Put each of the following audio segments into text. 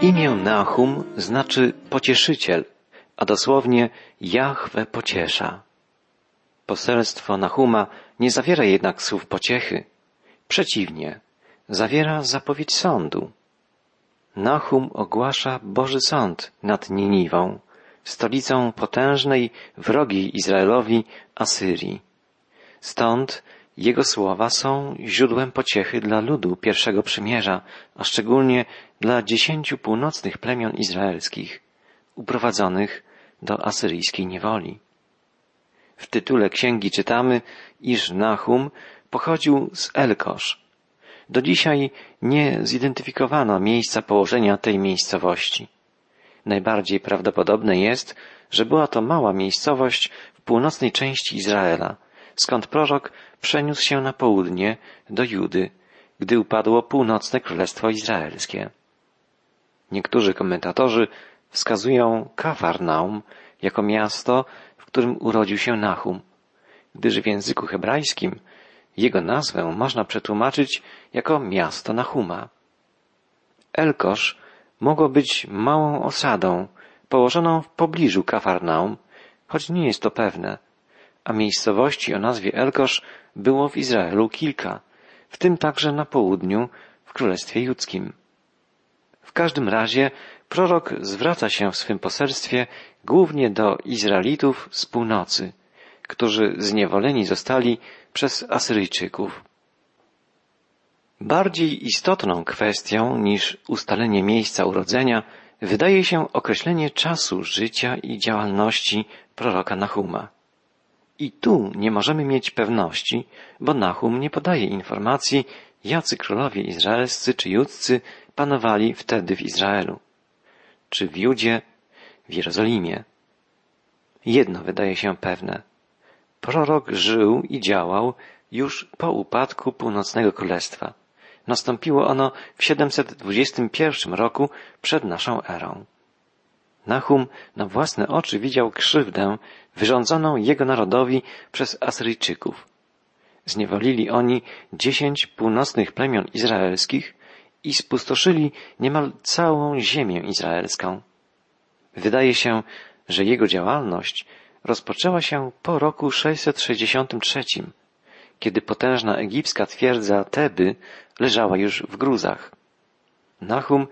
Imię Nahum znaczy pocieszyciel, a dosłownie Jahwe pociesza. Poselstwo Nahuma nie zawiera jednak słów pociechy. Przeciwnie, zawiera zapowiedź sądu. Nahum ogłasza Boży Sąd nad Niniwą, stolicą potężnej, wrogiej Izraelowi Asyrii. Stąd jego słowa są źródłem pociechy dla ludu pierwszego przymierza, a szczególnie dla dziesięciu północnych plemion izraelskich, uprowadzonych do asyryjskiej niewoli. W tytule księgi czytamy, iż Nahum pochodził z Elkosz. Do dzisiaj nie zidentyfikowano miejsca położenia tej miejscowości. Najbardziej prawdopodobne jest, że była to mała miejscowość w północnej części Izraela, skąd prorok przeniósł się na południe do Judy, gdy upadło północne królestwo izraelskie. Niektórzy komentatorzy wskazują Kafarnaum jako miasto, w którym urodził się Nahum, gdyż w języku hebrajskim jego nazwę można przetłumaczyć jako miasto Nahuma. Elkosz mogło być małą osadą położoną w pobliżu Kafarnaum, choć nie jest to pewne, a miejscowości o nazwie Elkosz było w Izraelu kilka, w tym także na południu w Królestwie Judzkim. W każdym razie prorok zwraca się w swym poselstwie głównie do Izraelitów z północy, którzy zniewoleni zostali przez Asyryjczyków. Bardziej istotną kwestią niż ustalenie miejsca urodzenia wydaje się określenie czasu życia i działalności proroka Nahuma. I tu nie możemy mieć pewności, bo Nahum nie podaje informacji, jacy królowie izraelscy czy judzcy panowali wtedy w Izraelu, czy w Judzie, w Jerozolimie. Jedno wydaje się pewne. Prorok żył i działał już po upadku północnego królestwa. Nastąpiło ono w 721 roku przed naszą erą. Nahum na własne oczy widział krzywdę wyrządzoną jego narodowi przez Asyryjczyków. Zniewolili oni dziesięć północnych plemion izraelskich i spustoszyli niemal całą ziemię izraelską. Wydaje się, że jego działalność rozpoczęła się po roku 663, kiedy potężna egipska twierdza Teby leżała już w gruzach. Nahum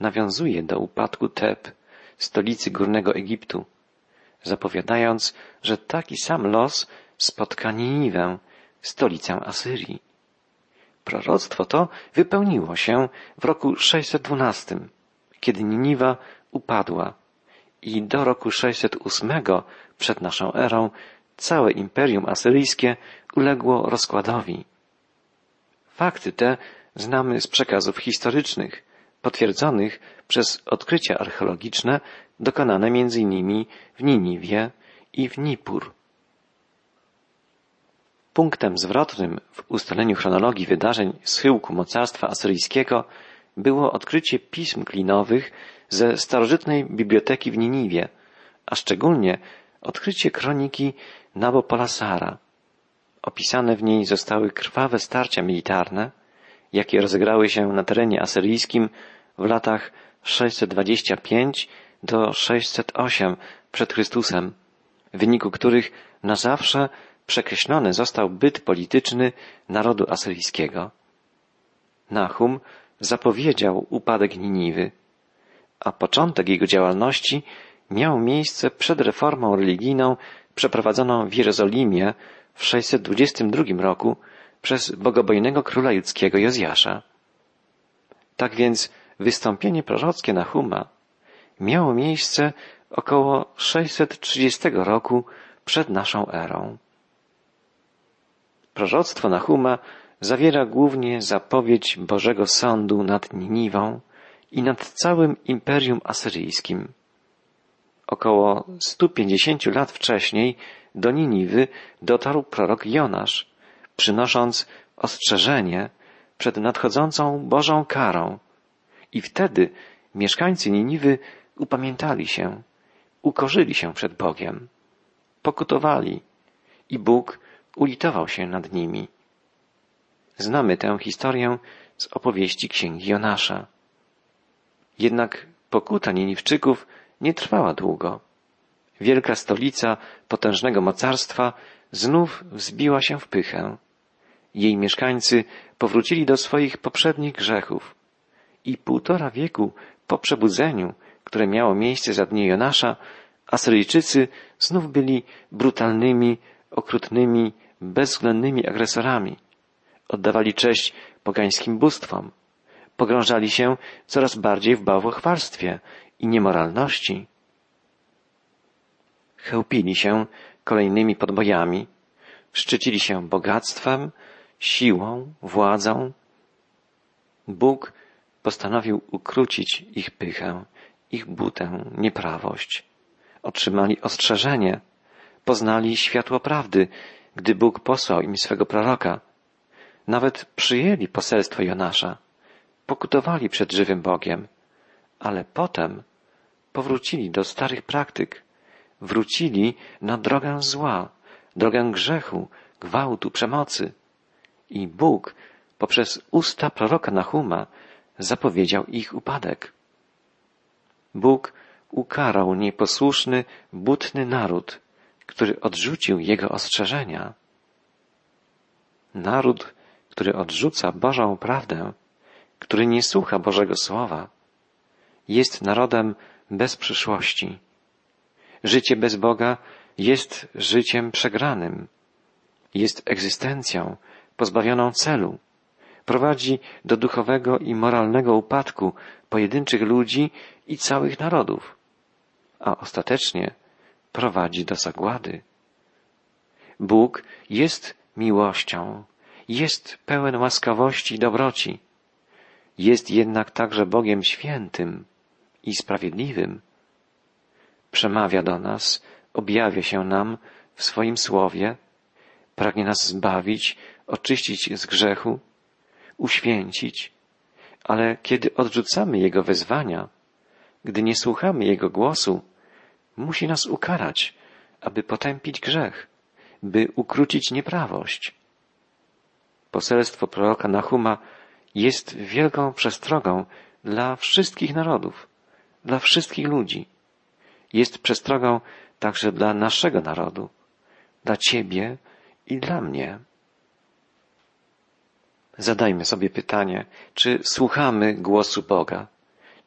nawiązuje do upadku Teb, stolicy Górnego Egiptu, zapowiadając, że taki sam los spotka Niniwę, stolicę Asyrii. Proroctwo to wypełniło się w roku 612, kiedy Niniwa upadła i do roku 608 przed naszą erą całe imperium asyryjskie uległo rozkładowi. Fakty te znamy z przekazów historycznych, potwierdzonych przez odkrycia archeologiczne dokonane m.in. w Niniwie i w Nipur. Punktem zwrotnym w ustaleniu chronologii wydarzeń schyłku mocarstwa asyryjskiego było odkrycie pism klinowych ze starożytnej biblioteki w Niniwie, a szczególnie odkrycie kroniki Nabopolasara. Opisane w niej zostały krwawe starcia militarne, jakie rozegrały się na terenie asyryjskim w latach 625 do 608 przed Chrystusem, w wyniku których na zawsze przekreślony został byt polityczny narodu asyryjskiego. Nahum zapowiedział upadek Niniwy, a początek jego działalności miał miejsce przed reformą religijną przeprowadzoną w Jerozolimie w 622 roku przez bogobojnego króla judzkiego Jozjasza. Tak więc wystąpienie prorockie Nahuma miało miejsce około 630 roku przed naszą erą. Proroctwo Nahuma zawiera głównie zapowiedź Bożego Sądu nad Niniwą i nad całym Imperium Asyryjskim. Około 150 lat wcześniej do Niniwy dotarł prorok Jonasz, przynosząc ostrzeżenie przed nadchodzącą Bożą karą. I wtedy mieszkańcy Niniwy upamiętali się, ukorzyli się przed Bogiem, pokutowali i Bóg ulitował się nad nimi. Znamy tę historię z opowieści księgi Jonasza. Jednak pokuta Niniwczyków nie trwała długo. Wielka stolica potężnego mocarstwa znów wzbiła się w pychę. Jej mieszkańcy powrócili do swoich poprzednich grzechów i półtora wieku po przebudzeniu, które miało miejsce za dni Jonasza, Asyryjczycy znów byli brutalnymi, okrutnymi, bezwzględnymi agresorami. Oddawali cześć pogańskim bóstwom. Pogrążali się coraz bardziej w bałwochwalstwie i niemoralności. Chełpili się kolejnymi podbojami, szczycili się bogactwem, siłą, władzą. Bóg postanowił ukrócić ich pychę, ich butę, nieprawość. Otrzymali ostrzeżenie, poznali światło prawdy, gdy Bóg posłał im swego proroka. Nawet przyjęli poselstwo Jonasza, pokutowali przed żywym Bogiem, ale potem powrócili do starych praktyk, wrócili na drogę zła, drogę grzechu, gwałtu, przemocy. I Bóg poprzez usta proroka Nahuma zapowiedział ich upadek. Bóg ukarał nieposłuszny, butny naród, który odrzucił jego ostrzeżenia. Naród, który odrzuca Bożą prawdę, który nie słucha Bożego Słowa, jest narodem bez przyszłości. Życie bez Boga jest życiem przegranym, jest egzystencją pozbawioną celu, prowadzi do duchowego i moralnego upadku pojedynczych ludzi i całych narodów, a ostatecznie prowadzi do zagłady. Bóg jest miłością, jest pełen łaskawości i dobroci, jest jednak także Bogiem świętym i sprawiedliwym. Przemawia do nas, objawia się nam w swoim słowie, pragnie nas zbawić, oczyścić z grzechu, uświęcić, ale kiedy odrzucamy Jego wezwania, gdy nie słuchamy Jego głosu, musi nas ukarać, aby potępić grzech, by ukrócić nieprawość. Poselstwo proroka Nahuma jest wielką przestrogą dla wszystkich narodów, dla wszystkich ludzi. Jest przestrogą także dla naszego narodu, dla Ciebie i dla mnie. Zadajmy sobie pytanie, czy słuchamy głosu Boga,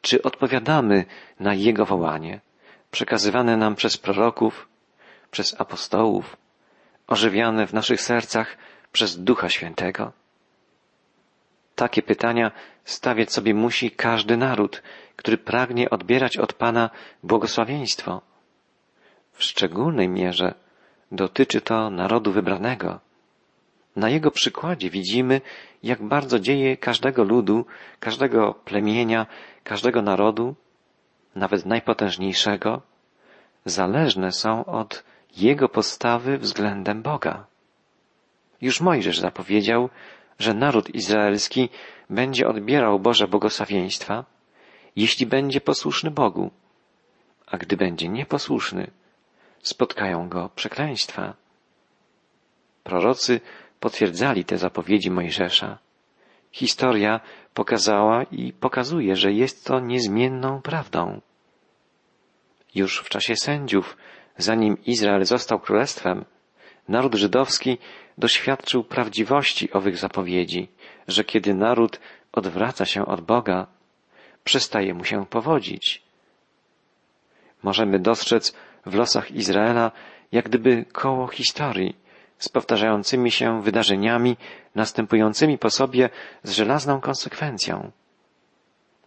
czy odpowiadamy na Jego wołanie, przekazywane nam przez proroków, przez apostołów, ożywiane w naszych sercach przez Ducha Świętego? Takie pytania stawiać sobie musi każdy naród, który pragnie odbierać od Pana błogosławieństwo. W szczególnej mierze dotyczy to narodu wybranego. Na jego przykładzie widzimy, jak bardzo dzieje każdego ludu, każdego plemienia, każdego narodu, nawet najpotężniejszego, zależne są od jego postawy względem Boga. Już Mojżesz zapowiedział, że naród izraelski będzie odbierał Boże błogosławieństwa, jeśli będzie posłuszny Bogu, a gdy będzie nieposłuszny, spotkają go przekleństwa. Prorocy potwierdzali te zapowiedzi Mojżesza. Historia pokazała i pokazuje, że jest to niezmienną prawdą. Już w czasie sędziów, zanim Izrael został królestwem, naród żydowski doświadczył prawdziwości owych zapowiedzi, że kiedy naród odwraca się od Boga, przestaje mu się powodzić. Możemy dostrzec w losach Izraela jak gdyby koło historii z powtarzającymi się wydarzeniami następującymi po sobie z żelazną konsekwencją.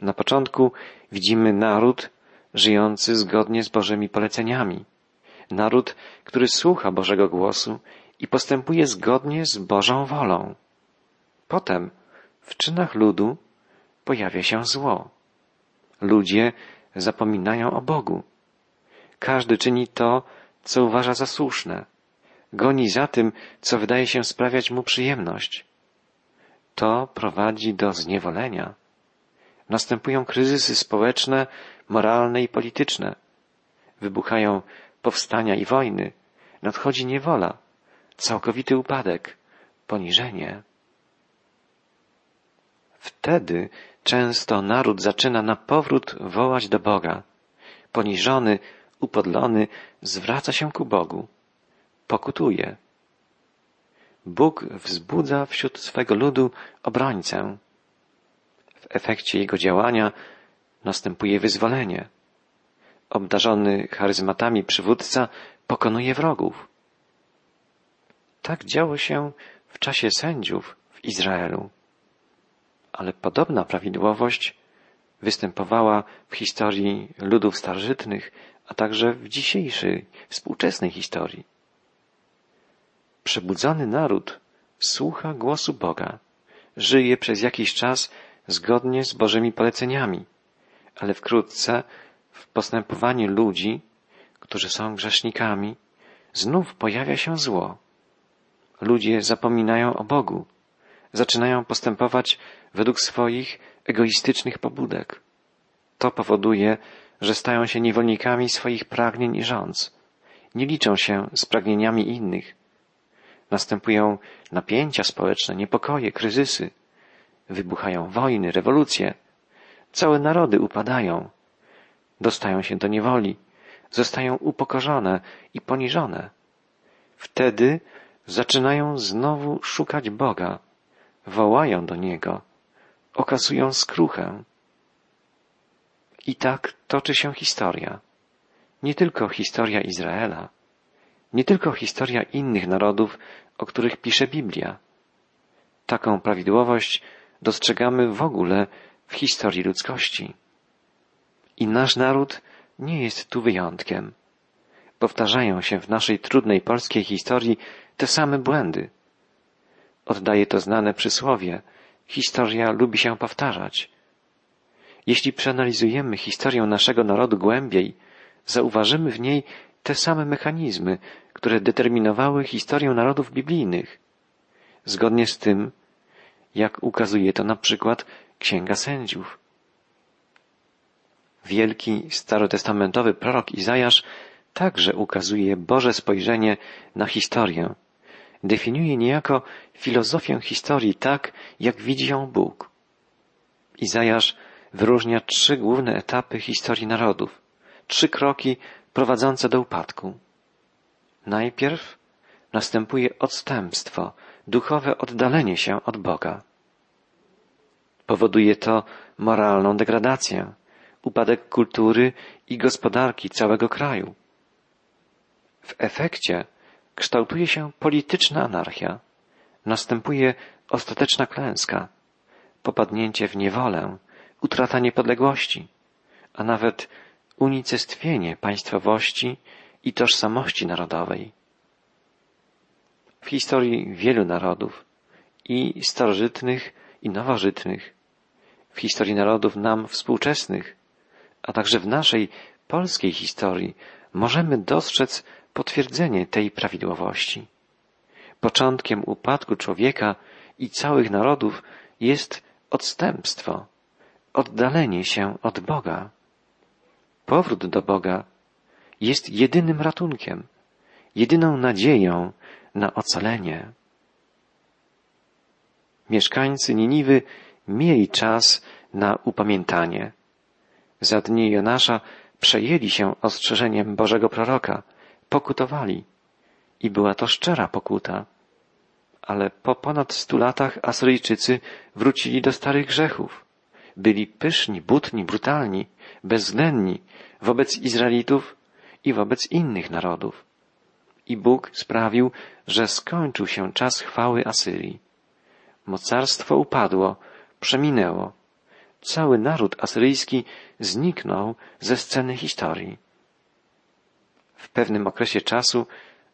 Na początku widzimy naród żyjący zgodnie z Bożymi poleceniami. Naród, który słucha Bożego głosu i postępuje zgodnie z Bożą wolą. Potem w czynach ludu pojawia się zło. Ludzie zapominają o Bogu. Każdy czyni to, co uważa za słuszne. Goni za tym, co wydaje się sprawiać mu przyjemność. To prowadzi do zniewolenia. Następują kryzysy społeczne, moralne i polityczne. Wybuchają powstania i wojny. Nadchodzi niewola, całkowity upadek, poniżenie. Wtedy często naród zaczyna na powrót wołać do Boga. Poniżony, upodlony zwraca się ku Bogu. Pokutuje. Bóg wzbudza wśród swego ludu obrońcę. W efekcie jego działania następuje wyzwolenie. Obdarzony charyzmatami przywódca pokonuje wrogów. Tak działo się w czasie sędziów w Izraelu. Ale podobna prawidłowość występowała w historii ludów starożytnych, a także w dzisiejszej, współczesnej historii. Przebudzony naród słucha głosu Boga, żyje przez jakiś czas zgodnie z Bożymi poleceniami, ale wkrótce w postępowaniu ludzi, którzy są grzesznikami, znów pojawia się zło. Ludzie zapominają o Bogu, zaczynają postępować według swoich egoistycznych pobudek. To powoduje, że stają się niewolnikami swoich pragnień i rządz. Nie liczą się z pragnieniami innych. Następują napięcia społeczne, niepokoje, kryzysy. Wybuchają wojny, rewolucje. Całe narody upadają. Dostają się do niewoli. Zostają upokorzone i poniżone. Wtedy zaczynają znowu szukać Boga. Wołają do Niego. Okazują skruchę. I tak toczy się historia. Nie tylko historia Izraela, nie tylko historia innych narodów, o których pisze Biblia. Taką prawidłowość dostrzegamy w ogóle w historii ludzkości. I nasz naród nie jest tu wyjątkiem. Powtarzają się w naszej trudnej polskiej historii te same błędy. Oddaje to znane przysłowie. Historia lubi się powtarzać. Jeśli przeanalizujemy historię naszego narodu głębiej, zauważymy w niej te same mechanizmy, które determinowały historię narodów biblijnych. Zgodnie z tym, jak ukazuje to na przykład Księga Sędziów. Wielki starotestamentowy prorok Izajasz także ukazuje Boże spojrzenie na historię. Definiuje niejako filozofię historii tak, jak widzi ją Bóg. Izajasz wyróżnia trzy główne etapy historii narodów, trzy kroki prowadzące do upadku. Najpierw następuje odstępstwo, duchowe oddalenie się od Boga. Powoduje to moralną degradację, upadek kultury i gospodarki całego kraju. W efekcie kształtuje się polityczna anarchia, następuje ostateczna klęska, popadnięcie w niewolę, utrata niepodległości, a nawet unicestwienie państwowości i tożsamości narodowej. W historii wielu narodów, i starożytnych, i nowożytnych, w historii narodów nam współczesnych, a także w naszej polskiej historii możemy dostrzec potwierdzenie tej prawidłowości. Początkiem upadku człowieka i całych narodów jest odstępstwo, oddalenie się od Boga. Powrót do Boga jest jedynym ratunkiem, jedyną nadzieją na ocalenie. Mieszkańcy Niniwy mieli czas na upamiętanie. Za dni Jonasza przejęli się ostrzeżeniem Bożego proroka, pokutowali i była to szczera pokuta. Ale po ponad stu latach Asyryjczycy wrócili do starych grzechów. Byli pyszni, butni, brutalni, bezwzględni wobec Izraelitów i wobec innych narodów. I Bóg sprawił, że skończył się czas chwały Asyrii. Mocarstwo upadło, przeminęło. Cały naród asyryjski zniknął ze sceny historii. W pewnym okresie czasu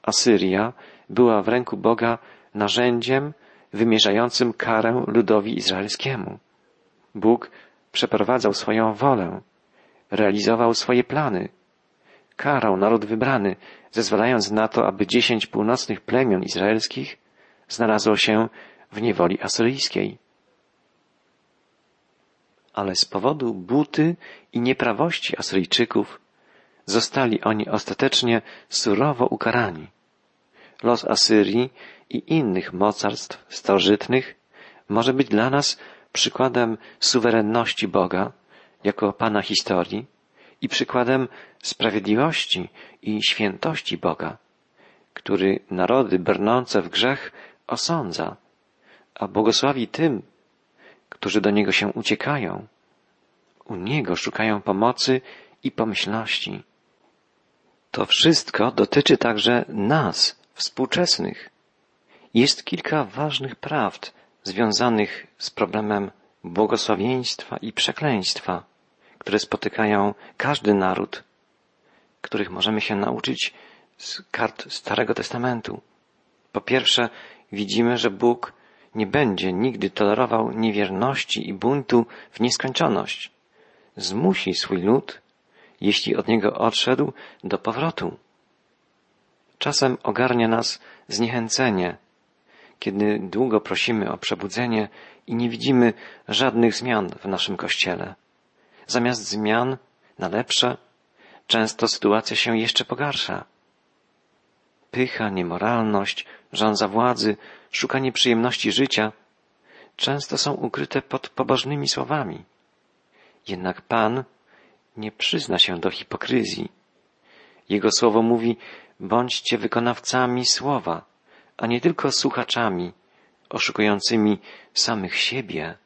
Asyria była w ręku Boga narzędziem wymierzającym karę ludowi izraelskiemu. Bóg przeprowadzał swoją wolę, realizował swoje plany, karał naród wybrany, zezwalając na to, aby dziesięć północnych plemion izraelskich znalazło się w niewoli asyryjskiej. Ale z powodu buty i nieprawości Asyryjczyków zostali oni ostatecznie surowo ukarani. Los Asyrii i innych mocarstw starożytnych może być dla nas przykładem suwerenności Boga jako Pana historii i przykładem sprawiedliwości i świętości Boga, który narody brnące w grzech osądza, a błogosławi tym, którzy do Niego się uciekają. U Niego szukają pomocy i pomyślności. To wszystko dotyczy także nas, współczesnych. Jest kilka ważnych prawd związanych z problemem błogosławieństwa i przekleństwa, które spotykają każdy naród, których możemy się nauczyć z kart Starego Testamentu. Po pierwsze, widzimy, że Bóg nie będzie nigdy tolerował niewierności i buntu w nieskończoność. Zmusi swój lud, jeśli od niego odszedł, do powrotu. Czasem ogarnia nas zniechęcenie, kiedy długo prosimy o przebudzenie i nie widzimy żadnych zmian w naszym kościele. Zamiast zmian na lepsze, często sytuacja się jeszcze pogarsza. Pycha, niemoralność, żądza władzy, szukanie przyjemności życia często są ukryte pod pobożnymi słowami. Jednak Pan nie przyzna się do hipokryzji. Jego słowo mówi, bądźcie wykonawcami słowa, a nie tylko słuchaczami, oszukującymi samych siebie.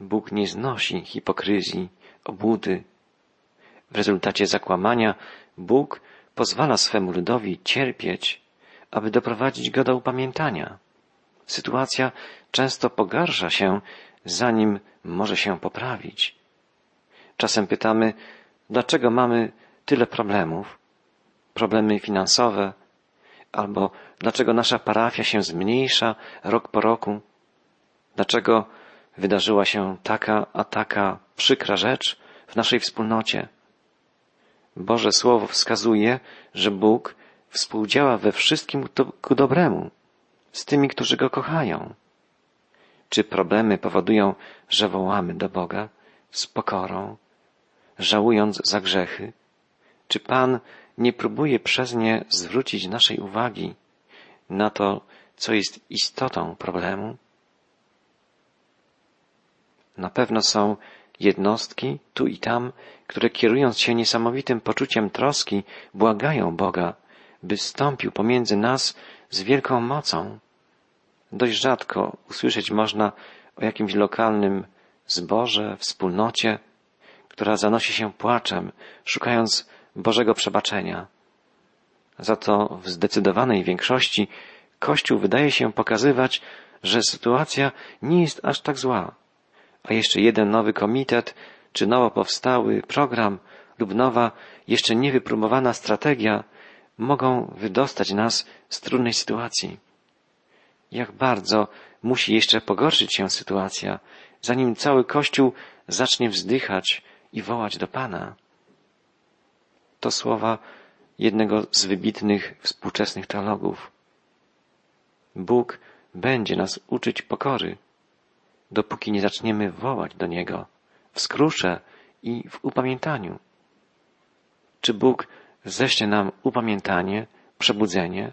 Bóg nie znosi hipokryzji, obłudy. W rezultacie zakłamania Bóg pozwala swemu ludowi cierpieć, aby doprowadzić go do upamiętania. Sytuacja często pogarsza się, zanim może się poprawić. Czasem pytamy, dlaczego mamy tyle problemów, problemy finansowe, albo dlaczego nasza parafia się zmniejsza rok po roku, dlaczego wydarzyła się taka a taka przykra rzecz w naszej wspólnocie. Boże Słowo wskazuje, że Bóg współdziała we wszystkim ku dobremu z tymi, którzy Go kochają. Czy problemy powodują, że wołamy do Boga z pokorą, żałując za grzechy? Czy Pan nie próbuje przez nie zwrócić naszej uwagi na to, co jest istotą problemu? Na pewno są jednostki tu i tam, które kierując się niesamowitym poczuciem troski, błagają Boga, by stąpił pomiędzy nas z wielką mocą. Dość rzadko usłyszeć można o jakimś lokalnym zborze, wspólnocie, która zanosi się płaczem, szukając Bożego przebaczenia. Za to w zdecydowanej większości Kościół wydaje się pokazywać, że sytuacja nie jest aż tak zła, a jeszcze jeden nowy komitet, czy nowo powstały program lub nowa, jeszcze niewypróbowana strategia mogą wydostać nas z trudnej sytuacji. Jak bardzo musi jeszcze pogorszyć się sytuacja, zanim cały Kościół zacznie wzdychać i wołać do Pana. To słowa jednego z wybitnych współczesnych teologów. Bóg będzie nas uczyć pokory, dopóki nie zaczniemy wołać do Niego w skrusze i w upamiętaniu. Czy Bóg ześle nam upamiętanie, przebudzenie?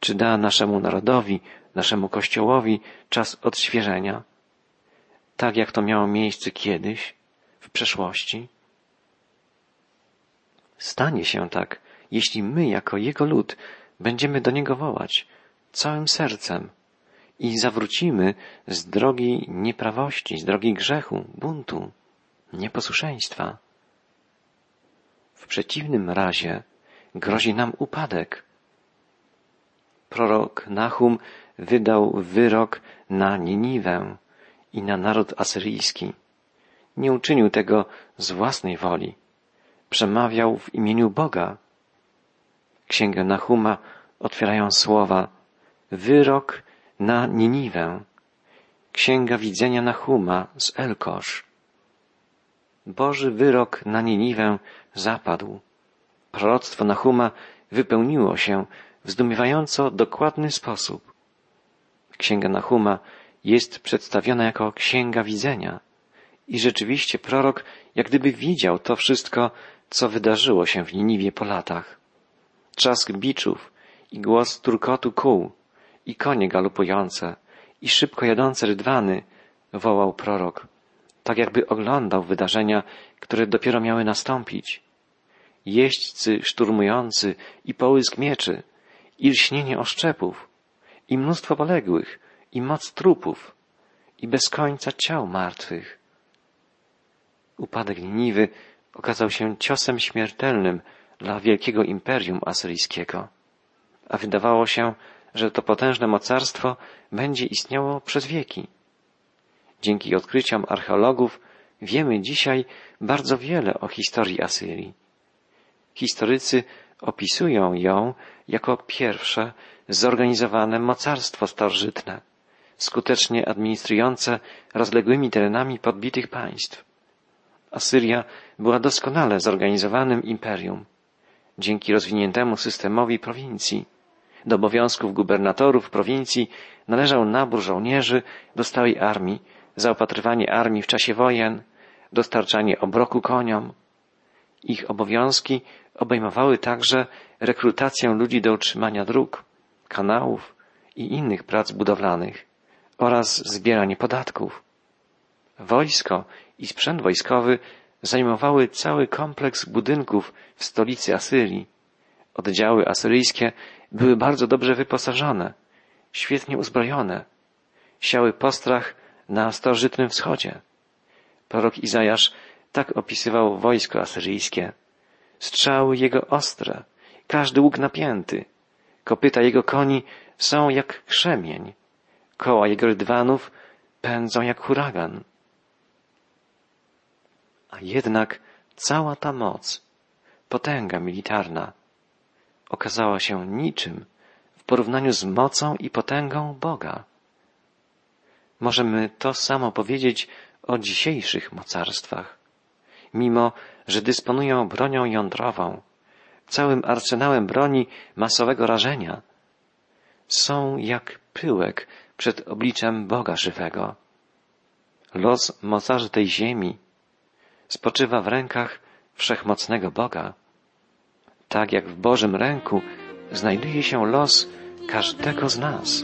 Czy da naszemu narodowi, naszemu Kościołowi czas odświeżenia? Tak jak to miało miejsce kiedyś, w przeszłości? Stanie się tak, jeśli my, jako Jego lud, będziemy do Niego wołać całym sercem i zawrócimy z drogi nieprawości, z drogi grzechu, buntu, nieposłuszeństwa. W przeciwnym razie grozi nam upadek. Prorok Nahum wydał wyrok na Niniwę i na naród asyryjski. Nie uczynił tego z własnej woli. Przemawiał w imieniu Boga. Księgę Nahuma otwierają słowa wyrok na Niniwę. Księga widzenia Nahuma z Elkosz. Boży wyrok na Niniwę zapadł. Proroctwo Nahuma wypełniło się w zdumiewająco dokładny sposób. Księga Nahuma jest przedstawiona jako księga widzenia. I rzeczywiście prorok jak gdyby widział to wszystko, co wydarzyło się w Niniwie po latach. Trzask biczów i głos turkotu kół i konie galopujące i szybko jadące rydwany, wołał prorok, tak jakby oglądał wydarzenia, które dopiero miały nastąpić. Jeźdźcy szturmujący i połysk mieczy, i lśnienie oszczepów, i mnóstwo poległych, i moc trupów, i bez końca ciał martwych. Upadek Niniwy okazał się ciosem śmiertelnym dla wielkiego imperium asyryjskiego, a wydawało się, że to potężne mocarstwo będzie istniało przez wieki. Dzięki odkryciom archeologów wiemy dzisiaj bardzo wiele o historii Asyrii. Historycy opisują ją jako pierwsze zorganizowane mocarstwo starożytne, skutecznie administrujące rozległymi terenami podbitych państw. Asyria była doskonale zorganizowanym imperium. Dzięki rozwiniętemu systemowi prowincji, do obowiązków gubernatorów prowincji należał nabór żołnierzy do stałej armii, zaopatrywanie armii w czasie wojen, dostarczanie obroku koniom. Ich obowiązki obejmowały także rekrutację ludzi do utrzymania dróg, kanałów i innych prac budowlanych oraz zbieranie podatków. Wojsko i sprzęt wojskowy zajmowały cały kompleks budynków w stolicy Asyrii. Oddziały asyryjskie były bardzo dobrze wyposażone, świetnie uzbrojone, siały postrach na starożytnym wschodzie. Prorok Izajasz tak opisywał wojsko asyryjskie. Strzały jego ostre, każdy łuk napięty, kopyta jego koni są jak krzemień, koła jego rydwanów pędzą jak huragan. A jednak cała ta moc, potęga militarna, okazała się niczym w porównaniu z mocą i potęgą Boga. Możemy to samo powiedzieć o dzisiejszych mocarstwach. Mimo, że dysponują bronią jądrową, całym arsenałem broni masowego rażenia, są jak pyłek przed obliczem Boga żywego. Los mocarzy tej ziemi spoczywa w rękach wszechmocnego Boga. Tak jak w Bożym ręku znajduje się los każdego z nas.